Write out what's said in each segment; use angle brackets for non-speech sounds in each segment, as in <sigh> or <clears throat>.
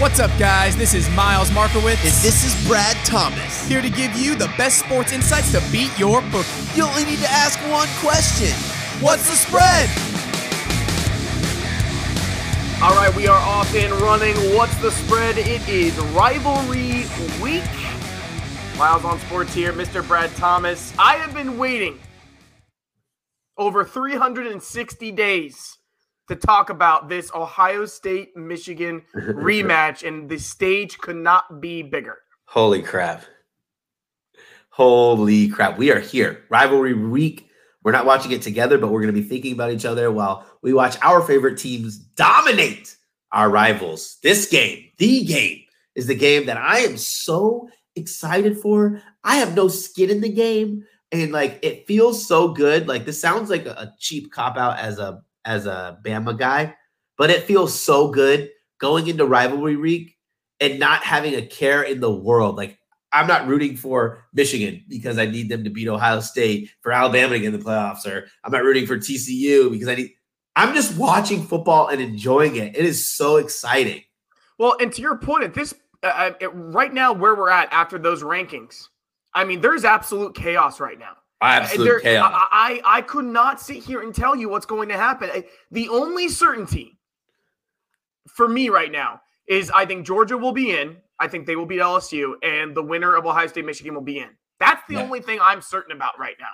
What's up, guys? This is Miles Markowitz. And this is Brad Thomas. Here to give you the best sports insights to beat your book. You only need to ask one question What's the spread? All right, we are off and running. What's the spread? It is rivalry week. Miles on Sports here, Mr. Brad Thomas. I have been waiting over 360 days to talk about this Ohio State Michigan <laughs> rematch, and the stage could not be bigger. Holy crap. Holy crap. We are here. Rivalry week. We're not watching it together, but we're going to be thinking about each other while we watch our favorite teams dominate our rivals. This game, the game, is the game that I am so excited for. I have no skin in the game. And like it feels so good. Like this sounds like a, a cheap cop out as a as a Bama guy, but it feels so good going into rivalry week and not having a care in the world. Like I'm not rooting for Michigan because I need them to beat Ohio State, for Alabama to get in the playoffs, or I'm not rooting for TCU because I need. I'm just watching football and enjoying it. It is so exciting. Well, and to your point, at this uh, right now, where we're at after those rankings, I mean, there's absolute chaos right now. Absolute there, chaos. I, I, I could not sit here and tell you what's going to happen. The only certainty for me right now is I think Georgia will be in. I think they will beat LSU, and the winner of Ohio State Michigan will be in. That's the yeah. only thing I'm certain about right now.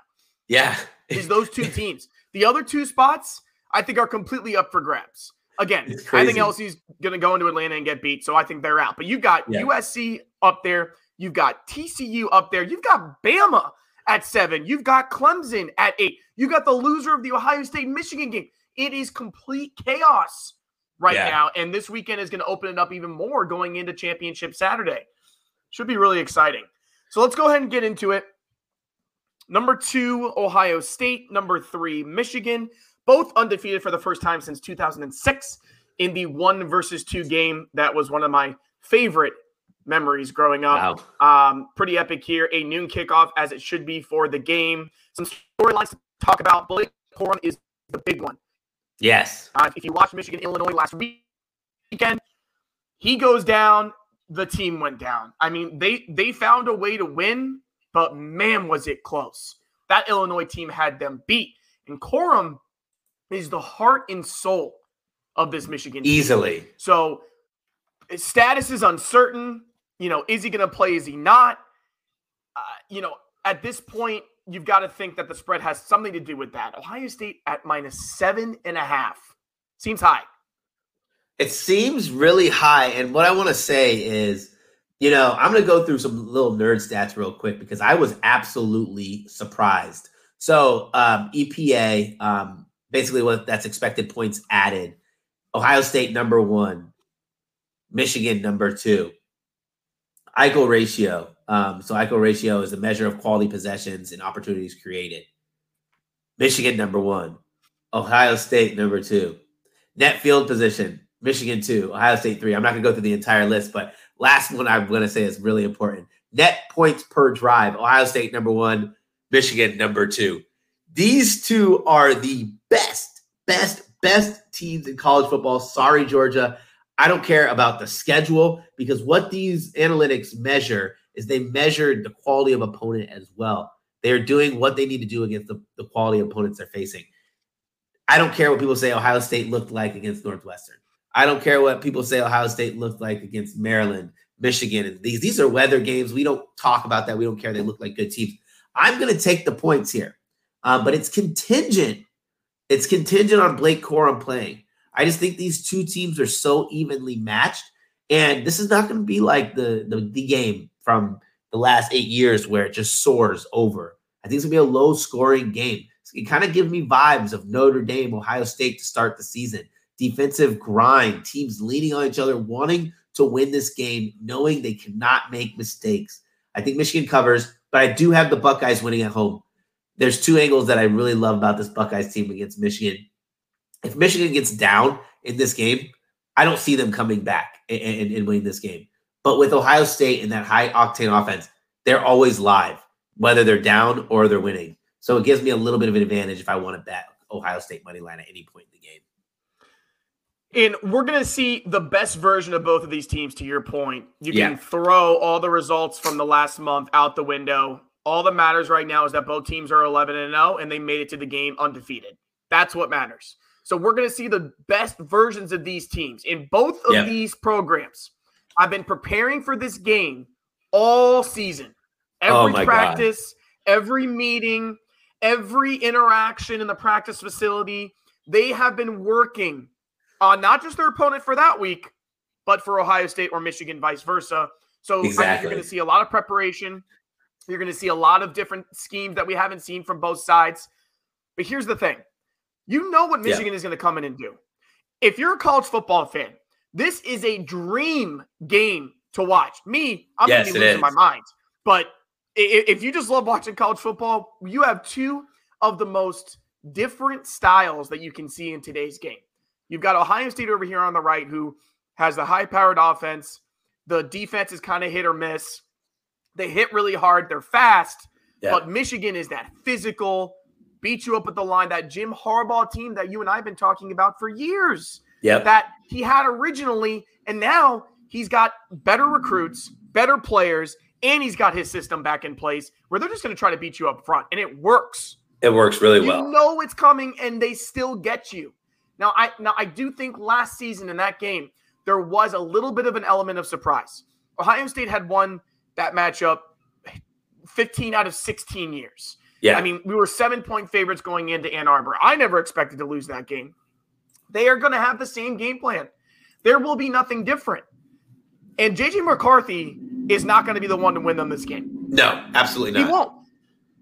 Yeah, is those two <laughs> teams. The other two spots I think are completely up for grabs. Again, I think LSU's going to go into Atlanta and get beat, so I think they're out. But you've got yeah. USC up there, you've got TCU up there, you've got Bama at seven. You've got Clemson at eight. You got the loser of the Ohio State Michigan game. It is complete chaos right yeah. now. And this weekend is going to open it up even more going into Championship Saturday. Should be really exciting. So let's go ahead and get into it. Number two, Ohio State. Number three, Michigan. Both undefeated for the first time since 2006 in the one versus two game. That was one of my favorite memories growing up. Wow. Um, pretty epic here. A noon kickoff, as it should be for the game. Some storylines to talk about. Blake Corum is the big one. Yes. Uh, if you watched Michigan Illinois last weekend, he goes down. The team went down. I mean, they they found a way to win, but man, was it close. That Illinois team had them beat, and Corum is the heart and soul of this Michigan team. easily. So status is uncertain. You know, is he going to play? Is he not? Uh, you know, at this point, you've got to think that the spread has something to do with that. Ohio State at minus seven and a half seems high. It seems really high. And what I want to say is, you know, I'm going to go through some little nerd stats real quick because I was absolutely surprised. So, um, EPA, um, basically what that's expected points added. Ohio State number one, Michigan number two. Eckel ratio. Um, so Eckel ratio is a measure of quality possessions and opportunities created. Michigan number one, Ohio State number two, net field position. Michigan two, Ohio State three. I'm not gonna go through the entire list, but last one I'm gonna say is really important. Net points per drive. Ohio State number one, Michigan number two. These two are the best, best, best teams in college football. Sorry, Georgia. I don't care about the schedule because what these analytics measure is they measure the quality of opponent as well. They are doing what they need to do against the, the quality opponents they're facing. I don't care what people say Ohio State looked like against Northwestern. I don't care what people say Ohio State looked like against Maryland, Michigan, and these. These are weather games. We don't talk about that. We don't care. They look like good teams. I'm going to take the points here, uh, but it's contingent. It's contingent on Blake Corum playing. I just think these two teams are so evenly matched. And this is not going to be like the, the, the game from the last eight years where it just soars over. I think it's gonna be a low scoring game. It kind of gives me vibes of Notre Dame, Ohio State to start the season. Defensive grind, teams leaning on each other, wanting to win this game, knowing they cannot make mistakes. I think Michigan covers, but I do have the Buckeyes winning at home. There's two angles that I really love about this Buckeyes team against Michigan if Michigan gets down in this game, I don't see them coming back and, and, and winning this game. But with Ohio State and that high octane offense, they're always live, whether they're down or they're winning. So it gives me a little bit of an advantage if I want to bet Ohio State money line at any point in the game. And we're going to see the best version of both of these teams, to your point. You Yeah. can throw all the results from the last month out the window. All that matters right now is that both teams are 11 and 0 and they made it to the game undefeated. That's what matters. So we're going to see the best versions of these teams in both of Yeah. these programs. I've been preparing for this game all season. Every Oh my God. practice, every meeting, every interaction in the practice facility, they have been working on not just their opponent for that week, but for Ohio State or Michigan, vice versa. So Exactly. you're going to see a lot of preparation. You're going to see a lot of different schemes that we haven't seen from both sides. But here's the thing you know what Yeah. Michigan is going to come in and do. If you're a college football fan, this is a dream game to watch. Me, I'm Yes, going to be losing my mind. But if you just love watching college football, you have two of the most different styles that you can see in today's game. You've got Ohio State over here on the right, who has the high powered offense. The defense is kind of hit or miss. They hit really hard. They're fast. Yeah. But Michigan is that physical, beat you up at the line, that Jim Harbaugh team that you and I have been talking about for years Yep. that he had originally. And now he's got better recruits, better players, and he's got his system back in place where they're just going to try to beat you up front. And it works. it works really You well. You know it's coming, and they still get you. Now, I now I do think last season in that game there was a little bit of an element of surprise. Ohio State had won that matchup 15 out of 16 years. Yeah. I mean, we were seven point favorites going into Ann Arbor. I never expected to lose that game. They are going to have the same game plan. There will be nothing different. And JJ McCarthy is not going to be the one to win them this game. no, absolutely not. He won't.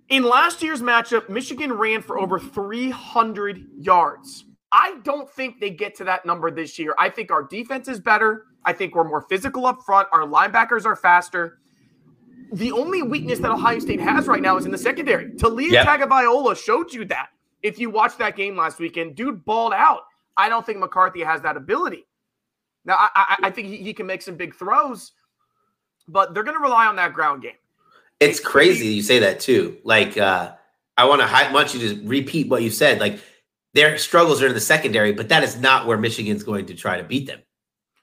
In last year's matchup, Michigan ran for over 300 yards. I don't think they get to that number this year. I think our defense is better. I think we're more physical up front. Our linebackers are faster. The only weakness that Ohio State has right now is in the secondary. Taulia Yep. Tagovailoa showed you that. If you watched that game last weekend, dude balled out. I don't think McCarthy has that ability. Now, I, I, I think he, he can make some big throws, but they're going to rely on that ground game. It's crazy you say that too. Like, uh, I want to I want you to repeat what you said. Like, their struggles are in the secondary, but that is not where Michigan's going to try to beat them.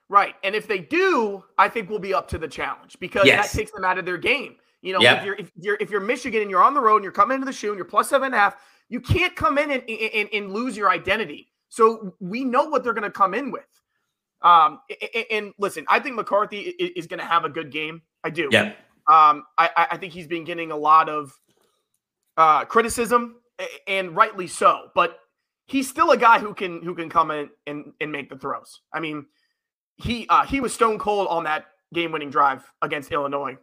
Right. And if they do, I think we'll be up to the challenge because Yes. that takes them out of their game. You know, Yep. if you're if you're if you're Michigan and you're on the road and you're coming into the shoe and you're plus seven and a half, you can't come in and, and, and lose your identity. So we know what they're going to come in with. Um, a- a- and listen, I think McCarthy is going to have a good game. I do. Yeah. Um, I, I- I think he's been getting a lot of uh, criticism, and rightly so. But he's still a guy who can who can come in and, and make the throws. I mean, he uh, he was stone cold on that game winning drive against Illinois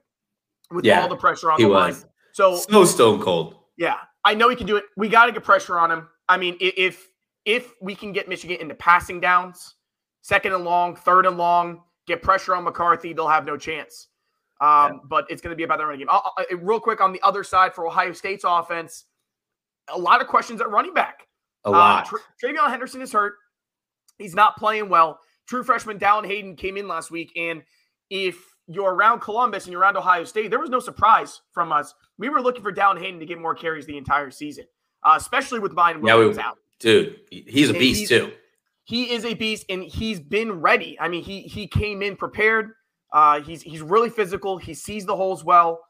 with Yeah, all the pressure on he the was. line. So So stone cold. yeah, I know he can do it. We got to get pressure on him. I mean, if if we can get Michigan into passing downs, second and long, third and long, get pressure on McCarthy, they'll have no chance. Um, But it's going to be about the running game. I'll- I'll- real quick on the other side for Ohio State's offense, a lot of questions at running back. A Uh, lot. Tra- TreVeyon Henderson is hurt. He's not playing well. True freshman Dallan Hayden came in last week, and if you're around Columbus and you're around Ohio State, there was no surprise from us. We were looking for Dallan Hayden to get more carries the entire season, uh, especially with Miyan Yeah, we- Williams out. Dude, he's a beast he's- too. He is a beast, and he's been ready. I mean, he he came in prepared. Uh, he's he's really physical. He sees the holes well.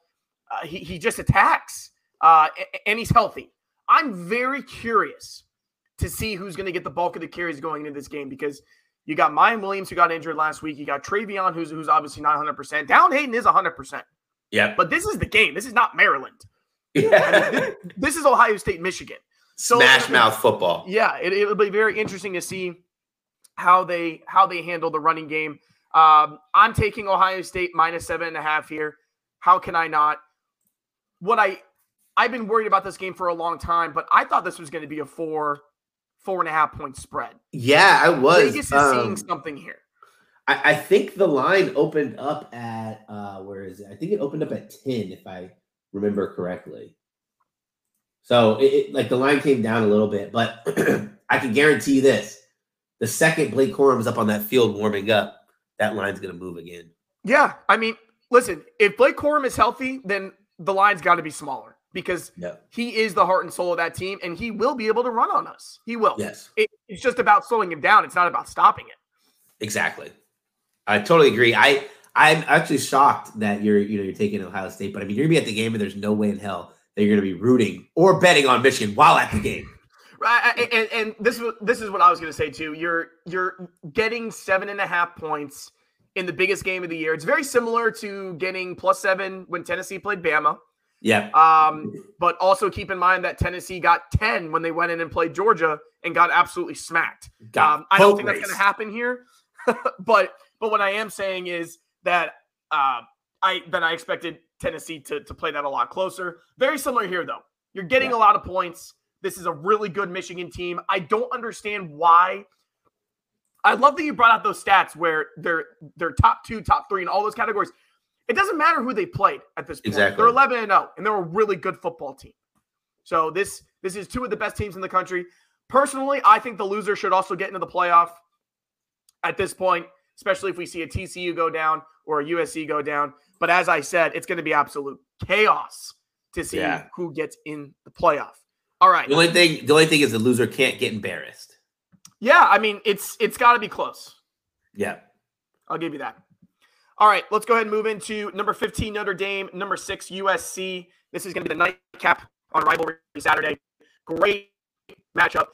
Uh, he he just attacks, uh, and he's healthy. I'm very curious to see who's going to get the bulk of the carries going into this game because you got Miyan Williams who got injured last week. You got TreVeyon who's who's obviously not 100. percent Down Hayden is 100. percent Yep. But this is the game. This is not Maryland. <laughs> Yeah. This, this is Ohio State, Michigan. So- Smash mouth football. Yeah, it, it'll be very interesting to see how they how they handle the running game. Um, I'm taking Ohio State minus seven and a half here. How can I not? What I I've been worried about this game for a long time, but I thought this was going to be a four four and a half point spread. Yeah, I was. Vegas is um, seeing something here. I, I think the line opened up at uh where is it? I think it opened up at 10, if I remember correctly. So it, it- like the line came down a little bit, but <clears throat> I can guarantee you this. The second Blake Corum's up on that field warming up, that line's gonna move again. Yeah, I mean, listen, if Blake Corum is healthy, then the line's got to be smaller because Yep. he is the heart and soul of that team, and he will be able to run on us. He will. Yes. It, it's just about slowing him down. It's not about stopping it. Exactly. I totally agree. I I'm actually shocked that you're you know you're taking Ohio State, but I mean you're gonna be at the game and there's no way in hell that you're gonna be rooting or betting on Michigan while at the game. Right, and, and this this is what I was gonna say too. You're you're getting seven and a half points in the biggest game of the year. It's very similar to getting plus seven when Tennessee played Bama. Yeah. Um, but also keep in mind that Tennessee got 10 when they went in and played Georgia and got absolutely smacked. Um, I don't think race. that's going to happen here. <laughs> but but what I am saying is that uh, I that I expected Tennessee to, to play that a lot closer. Very similar here, though. You're getting yeah. a lot of points. This is a really good Michigan team. I don't understand why. I love that you brought out those stats where they're they're top two, top three in all those categories. It doesn't matter who they played at this point. Exactly. They're 11 and 0, and they're a really good football team. So this this is two of the best teams in the country. Personally, I think the loser should also get into the playoff at this point, especially if we see a TCU go down or a USC go down. But as I said, it's going to be absolute chaos to see yeah. who gets in the playoff. All right. The only thing the only thing is the loser can't get embarrassed. Yeah, I mean it's it's got to be close. Yeah. I'll give you that. All right, let's go ahead and move into number 15 Notre Dame, number 6 USC. This is going to be the nightcap on rivalry Saturday. Great matchup.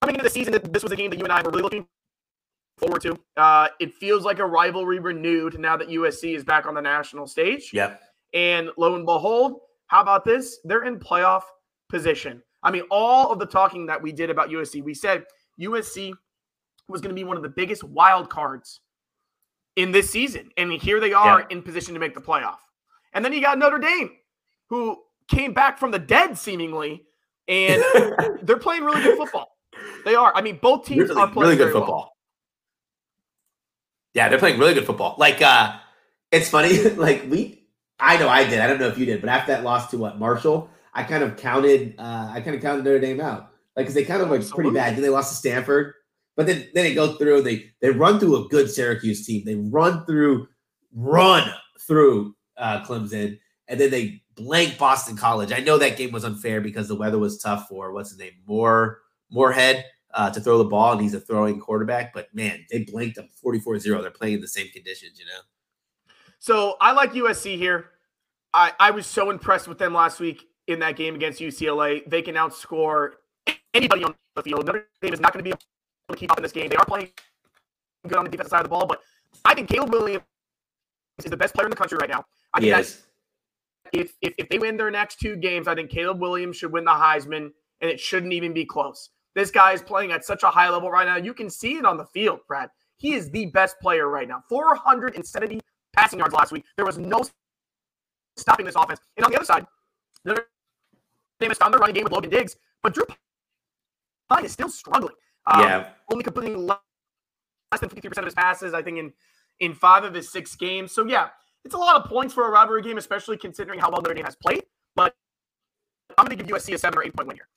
Coming into the season, this was a game that you and I were really looking forward to. Uh, it feels like a rivalry renewed now that USC is back on the national stage. Yep. And lo and behold, how about this? They're in playoff position. I mean, all of the talking that we did about USC, we said USC was going to be one of the biggest wild cards in this season. And here they are yeah. in position to make the playoff. And then you got Notre Dame, who came back from the dead seemingly, and <laughs> they're playing really good football. They are. I mean, both teams really, are playing really good football. Well. Yeah, they're playing really good football. Like, uh, it's funny. <laughs> like we, I know I did. I don't know if you did, but after that loss to what Marshall, I kind of counted. Uh, I kind of counted Notre Dame out, like because they kind of like pretty bad. Then they lost to Stanford, but then then they go through. They they run through a good Syracuse team. They run through, run through uh, Clemson, and then they blank Boston College. I know that game was unfair because the weather was tough for what's his name, Moore Morehead uh, to throw the ball, and he's a throwing quarterback. But man, they blanked them 44 0. They're playing in the same conditions, you know? So I like USC here. I, I was so impressed with them last week in that game against UCLA. They can outscore anybody on the field. Notre Dame is not going to be to keep up in this game. They are playing good on the defensive side of the ball, but I think Caleb Williams is the best player in the country right now. I think yes. if, if if they win their next two games, I think Caleb Williams should win the Heisman, and it shouldn't even be close. This guy is playing at such a high level right now. You can see it on the field, Brad. He is the best player right now. 470 passing yards last week. There was no stopping this offense. And on the other side, Notre Dame has found their running game with Logan Diggs, but Drew Pyne is still struggling. Um, yeah. Only completing less than 53% of his passes, I think, in, in five of his six games. So, yeah, it's a lot of points for a rivalry game, especially considering how well Notre Dame has played. But I'm going to give USC a seven or eight point win here.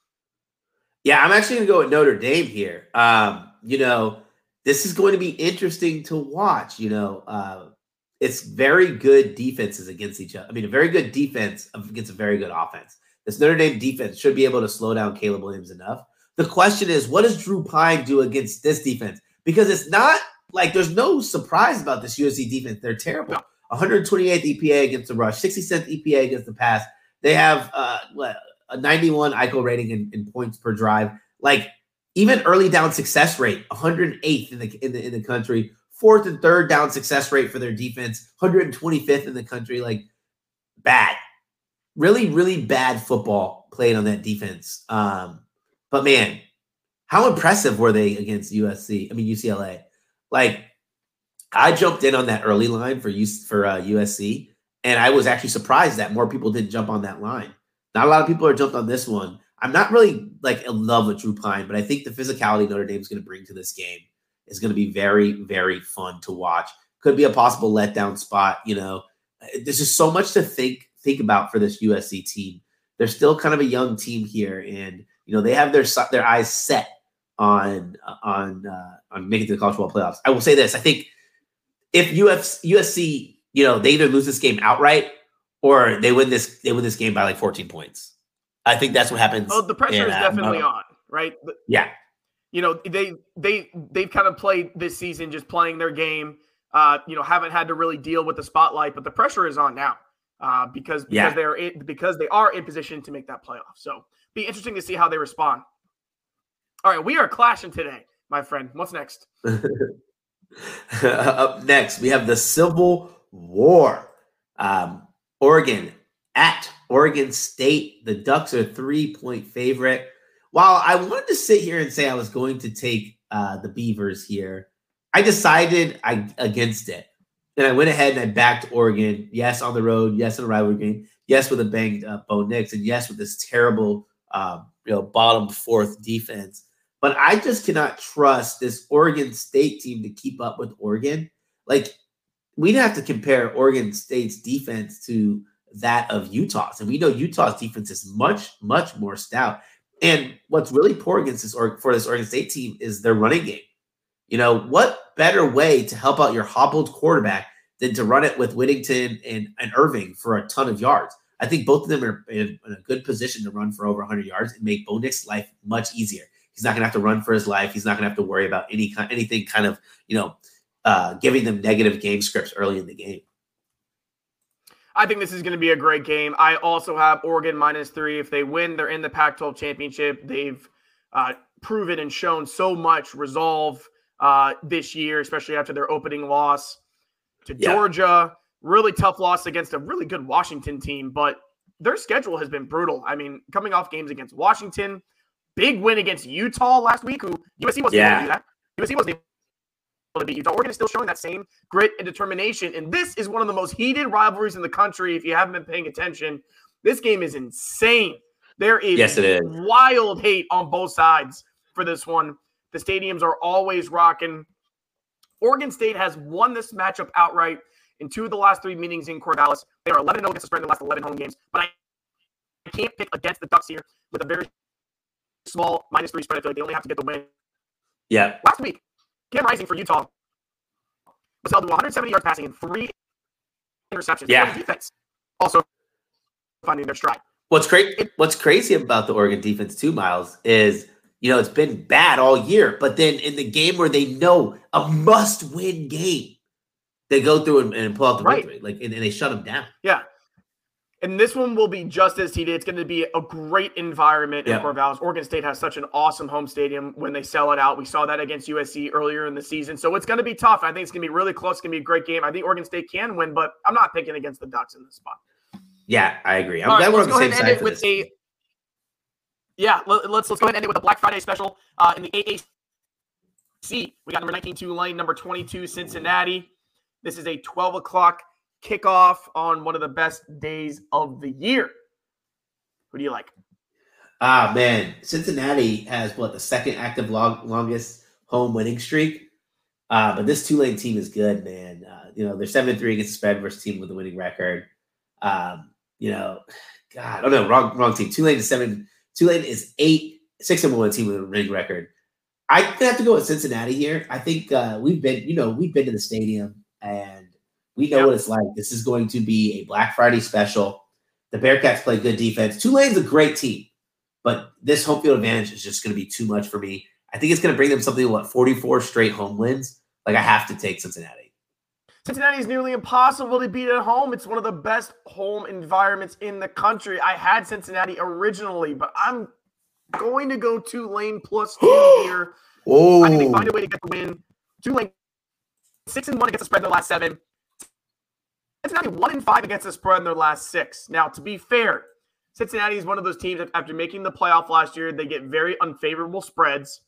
Yeah, I'm actually going to go with Notre Dame here. Um, you know, this is going to be interesting to watch. You know, uh, it's very good defenses against each other. I mean, a very good defense against a very good offense. This Notre Dame defense should be able to slow down Caleb Williams enough. The question is, what does Drew Pyne do against this defense? Because it's not like there's no surprise about this USC defense. They're terrible. 128th EPA against the rush, 67th EPA against the pass. They have uh, what, a 91 ICO rating in, in points per drive. Like even early down success rate, 108th in the in the in the country. Fourth and third down success rate for their defense, 125th in the country. Like bad, really, really bad football played on that defense. Um, but man, how impressive were they against USC? I mean UCLA. Like I jumped in on that early line for US, for uh, USC, and I was actually surprised that more people didn't jump on that line. Not a lot of people are jumped on this one. I'm not really like in love with Drew Pyne, but I think the physicality Notre Dame is going to bring to this game is going to be very, very fun to watch. Could be a possible letdown spot. You know, there's just so much to think think about for this USC team. They're still kind of a young team here, and you know they have their their eyes set on on uh, on making the college football playoffs. I will say this: I think if Uf, USC, you know, they either lose this game outright or they win this they win this game by like 14 points. I think that's what happens. Oh, the pressure in, is definitely uh, on, right? yeah. you know, they they they've kind of played this season just playing their game. Uh, you know, haven't had to really deal with the spotlight, but the pressure is on now uh, because because yeah. they're in, because they are in position to make that playoff. So be interesting to see how they respond. All right, we are clashing today, my friend. What's next? <laughs> Up next, we have the Civil War. Um, Oregon at Oregon State. The Ducks are three point favorite. While I wanted to sit here and say I was going to take uh, the Beavers here, I decided I against it. And I went ahead and I backed Oregon. Yes, on the road. Yes, in a rivalry game. Yes, with a banged up Bo Nix, and yes, with this terrible, um, you know, bottom fourth defense. But I just cannot trust this Oregon State team to keep up with Oregon. Like we'd have to compare Oregon State's defense to that of Utah's, and we know Utah's defense is much, much more stout. And what's really poor against this or for this Oregon State team is their running game. You know, what better way to help out your hobbled quarterback than to run it with Whittington and, and Irving for a ton of yards? I think both of them are in, in a good position to run for over 100 yards and make Bo Nix's life much easier. He's not going to have to run for his life. He's not going to have to worry about any kind, anything kind of, you know, uh, giving them negative game scripts early in the game. I think this is going to be a great game. I also have Oregon minus three. If they win, they're in the Pac 12 championship. They've uh, proven and shown so much resolve uh, this year, especially after their opening loss to yeah. Georgia. Really tough loss against a really good Washington team, but their schedule has been brutal. I mean, coming off games against Washington, big win against Utah last week, who USC wasn't yeah. able to do that. USC wasn't able to beat Utah. Oregon is still showing that same grit and determination. And this is one of the most heated rivalries in the country. If you haven't been paying attention, this game is insane. There is, yes, it is. wild hate on both sides for this one. The stadiums are always rocking. Oregon State has won this matchup outright in two of the last three meetings in Corvallis. They are 11 0 against the spread in the last 11 home games. But I can't pick against the Ducks here with a very small minus three spread. I feel like they only have to get the win. Yeah. Last week, Cam Rising for Utah was held to 170 yards passing and three interceptions. Yeah. Defense also finding their stride. What's crazy? What's crazy about the Oregon defense too, Miles, is you know it's been bad all year, but then in the game where they know a must-win game, they go through and, and pull out the right. victory, like and, and they shut them down. Yeah, and this one will be just as heated. It's going to be a great environment in Corvallis. Oregon State has such an awesome home stadium when they sell it out. We saw that against USC earlier in the season. So it's going to be tough. I think it's going to be really close. It's going to be a great game. I think Oregon State can win, but I'm not picking against the Ducks in this spot. Yeah, I agree. I'm glad right, we're on the same side. with a, yeah, let's let's go ahead and end it with a Black Friday special uh, in the AAC. We got number 19 Tulane, number 22 Cincinnati. This is a 12 o'clock kickoff on one of the best days of the year. Who do you like? Ah, man. Cincinnati has what the second active long, longest home winning streak. Uh, but this Tulane team is good, man. Uh, you know, they're 7 3 against the spread versus team with a winning record. Um, you know, God, oh no, wrong, wrong team. Tulane is seven. Tulane is eight, six and one team with a winning record. I have to go with Cincinnati here. I think uh, we've been, you know, we've been to the stadium and we know yep. what it's like. This is going to be a Black Friday special. The Bearcats play good defense. Tulane's a great team, but this home field advantage is just going to be too much for me. I think it's going to bring them something what 44 straight home wins. Like I have to take Cincinnati. Cincinnati is nearly impossible to beat at home. It's one of the best home environments in the country. I had Cincinnati originally, but I'm going to go Tulane plus two <gasps> here. Oh, I think they find a oh. way to get the win. Tulane six and one against the spread in the last seven. Cincinnati one in five against the spread in their last six. Now, to be fair, Cincinnati is one of those teams that after making the playoff last year, they get very unfavorable spreads.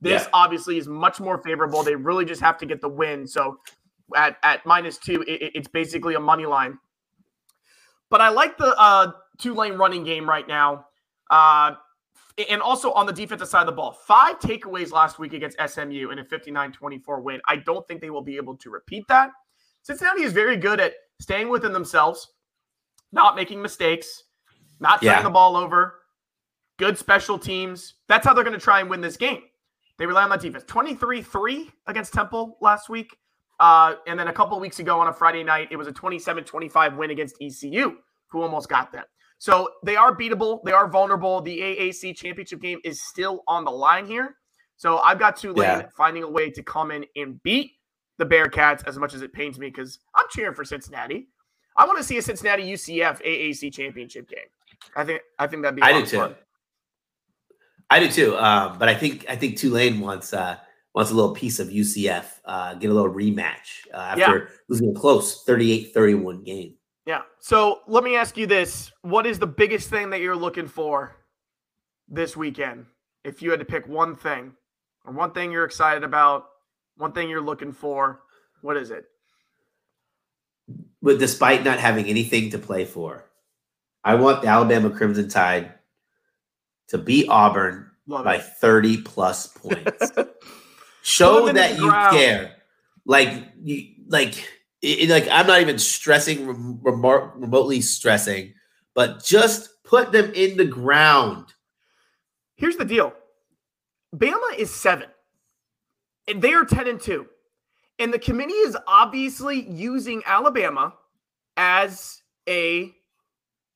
This yeah. obviously is much more favorable. They really just have to get the win. So at, at minus two, it, it's basically a money line. But I like the uh, Tulane running game right now. Uh, and also on the defensive side of the ball, five takeaways last week against SMU in a 59 24 win. I don't think they will be able to repeat that. Cincinnati is very good at staying within themselves, not making mistakes, not turning yeah. the ball over, good special teams. That's how they're going to try and win this game. They rely on that defense. 23 3 against Temple last week. Uh, and then a couple weeks ago on a Friday night, it was a 27 25 win against ECU, who almost got them. So they are beatable. They are vulnerable. The AAC championship game is still on the line here. So I've got Tulane yeah. finding a way to come in and beat the Bearcats as much as it pains me because I'm cheering for Cincinnati. I want to see a Cincinnati UCF AAC championship game. I think I think that'd be. I do too. Fun. I do too. Um, but I think I think Tulane wants uh, wants a little piece of UCF, uh, get a little rematch uh, after yeah. losing a close 38-31 game. Yeah. So let me ask you this: What is the biggest thing that you're looking for this weekend? If you had to pick one thing, or one thing you're excited about, one thing you're looking for, what is it? But despite not having anything to play for, I want the Alabama Crimson Tide to beat Auburn Love by it. 30 plus points. <laughs> Show that you ground. care. Like you like it, like I'm not even stressing rem- remotely stressing, but just put them in the ground. Here's the deal. Bama is 7. And they are 10 and 2. And the committee is obviously using Alabama as a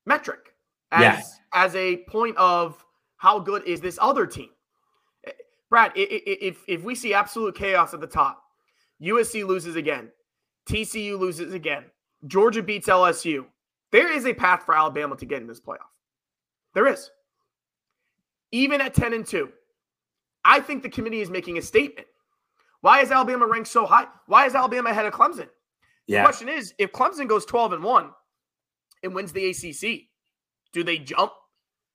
metric, as, yes. as a point of how good is this other team. Brad, if, if we see absolute chaos at the top, USC loses again, TCU loses again, Georgia beats LSU, there is a path for Alabama to get in this playoff. There is. Even at 10 and 2, I think the committee is making a statement. Why is Alabama ranked so high? Why is Alabama ahead of Clemson? Yeah. The question is if Clemson goes 12 and 1 and wins the ACC, do they jump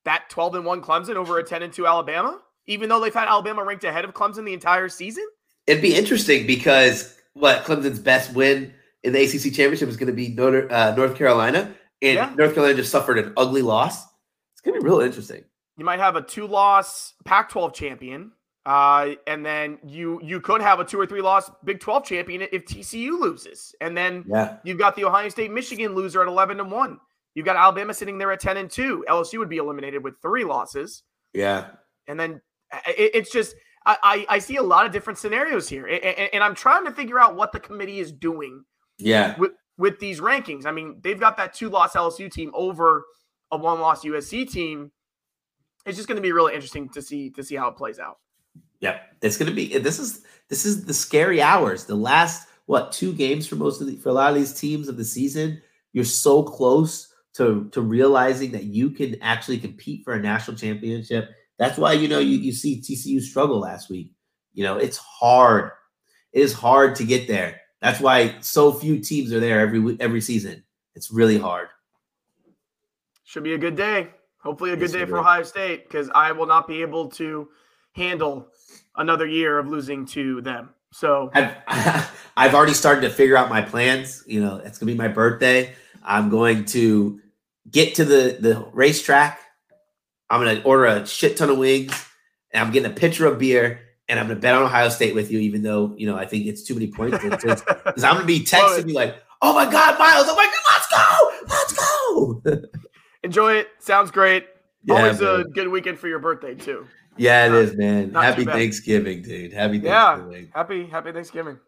that 12 and 1 Clemson over a 10 and 2 Alabama, even though they've had Alabama ranked ahead of Clemson the entire season? It'd be interesting because what Clemson's best win in the ACC championship is going to be North, uh, North Carolina, and yeah. North Carolina just suffered an ugly loss. It's going to be real interesting. You might have a two loss Pac 12 champion uh, and then you you could have a two or three loss Big 12 champion if TCU loses. And then yeah. you've got the Ohio State Michigan loser at 11 and 1. You've got Alabama sitting there at 10 and 2. LSU would be eliminated with three losses. Yeah. And then it, it's just I, I see a lot of different scenarios here. And, and I'm trying to figure out what the committee is doing. Yeah. With with these rankings. I mean, they've got that two loss LSU team over a one loss USC team. It's just going to be really interesting to see to see how it plays out. Yep, it's going to be. This is this is the scary hours. The last what two games for most of the for a lot of these teams of the season. You're so close to to realizing that you can actually compete for a national championship. That's why you know you you see TCU struggle last week. You know it's hard. It is hard to get there. That's why so few teams are there every every season. It's really hard. Should be a good day. Hopefully, a good day for Ohio State because I will not be able to handle another year of losing to them. So I've <laughs> I've already started to figure out my plans. You know, it's gonna be my birthday. I'm going to get to the the racetrack. I'm gonna order a shit ton of wings, and I'm getting a pitcher of beer, and I'm gonna bet on Ohio State with you, even though you know I think it's too many points. Because <laughs> I'm gonna be texting you like, "Oh my god, Miles! Oh my god, let's go, let's go!" <laughs> Enjoy it. Sounds great. Yeah, Always man. a good weekend for your birthday too. Yeah, it is, man. Happy Thanksgiving, dude. Happy Thanksgiving. Yeah, happy happy Thanksgiving.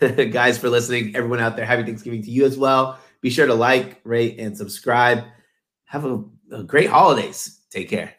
<laughs> Guys, for listening, everyone out there, happy Thanksgiving to you as well. Be sure to like, rate, and subscribe. Have a great holidays. Take care.